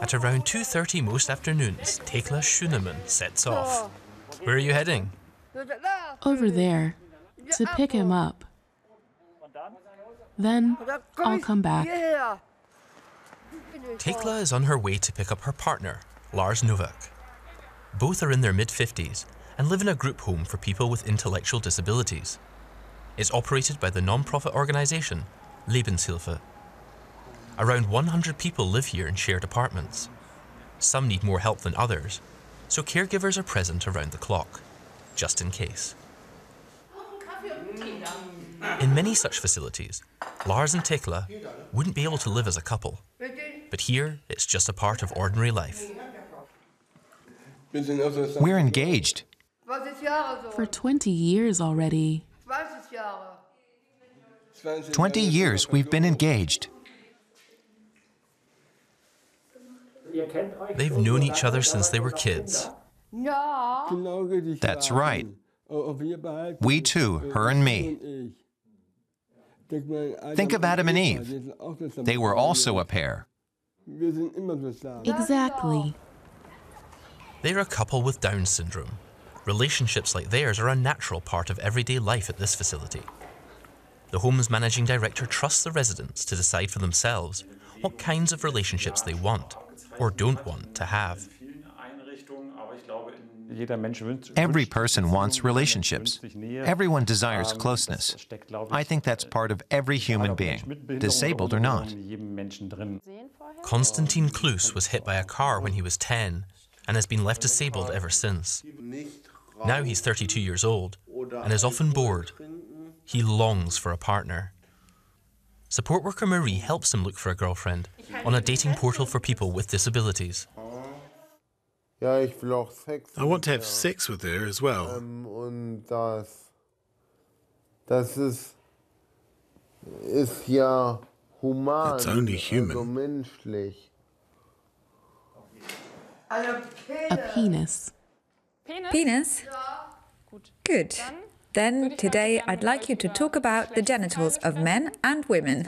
At around 2.30 most afternoons, Tekla Schunemann sets off. Where are you heading? Over there, to pick him up. Then I'll come back. Tekla is on her way to pick up her partner, Lars Novak. Both are in their mid 50s and live in a group home for people with intellectual disabilities. It's operated by the non profit organisation Lebenshilfe. Around 100 people live here in shared apartments. Some need more help than others, so caregivers are present around the clock, just in case. In many such facilities, Lars and Tekla wouldn't be able to live as a couple. But here, it's just a part of ordinary life. We're engaged. For 20 years already. 20 years we've been engaged. They've known each other since they were kids. That's right. We two, her and me. Think of Adam and Eve. They were also a pair. Exactly. They're a couple with Down syndrome. Relationships like theirs are a natural part of everyday life at this facility. The home's managing director trusts the residents to decide for themselves what kinds of relationships they want or don't want to have. Every person wants relationships. Everyone desires closeness. I think that's part of every human being, disabled or not. Konstantin Klus was hit by a car when he was 10 and has been left disabled ever since. Now he's 32 years old and is often bored. He longs for a partner. Support worker Marie helps him look for a girlfriend on a dating portal for people with disabilities. I want to have sex with her as well. Und das, das ist, ist ja human. It's only human. Also menschlich. A penis. Penis? Good. Then today I'd like you to talk about the genitals of men and women.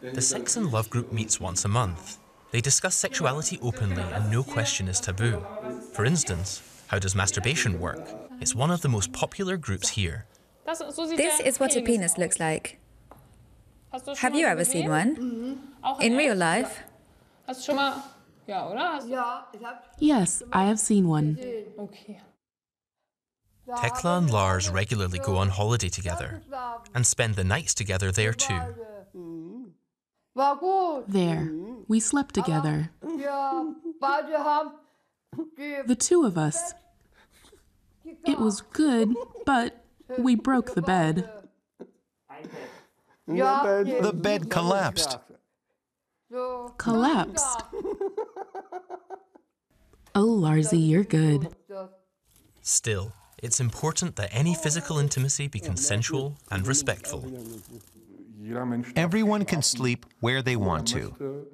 The Sex and Love group meets once a month. They discuss sexuality openly and no question is taboo. For instance, how does masturbation work? It's one of the most popular groups here. This is what a penis looks like. Have you ever seen one? In real life? Yes, I have seen one. Tekla and Lars regularly go on holiday together and spend the nights together there too. There, we slept together. The two of us. It was good, but we broke the bed. The bed collapsed. Collapsed. Oh, Larsy, you're good. Still, it's important that any physical intimacy be consensual and respectful. Everyone can sleep where they want to,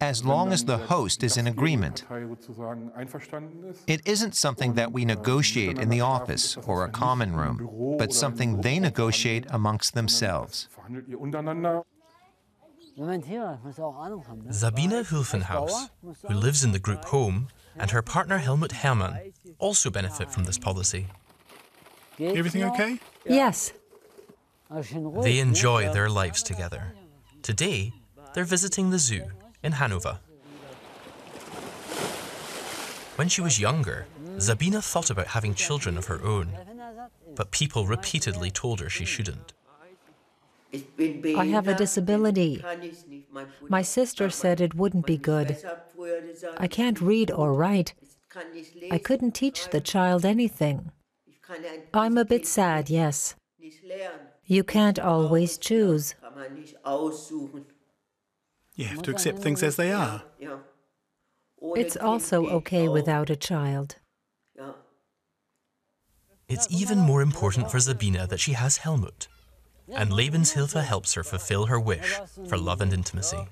as long as the host is in agreement. It isn't something that we negotiate in the office or a common room, but something they negotiate amongst themselves. Sabine Hülfenhaus, who lives in the group home, and her partner Helmut Hermann also benefit from this policy. Everything okay? Yes. They enjoy their lives together. Today, they're visiting the zoo in Hanover. When she was younger, Sabine thought about having children of her own, but people repeatedly told her she shouldn't. I have a disability. My sister said it wouldn't be good. I can't read or write. I couldn't teach the child anything. I'm a bit sad, yes. You can't always choose. You have to accept things as they are. It's also okay without a child. It's even more important for Sabine that she has Helmut, and Lebenshilfe helps her fulfill her wish for love and intimacy.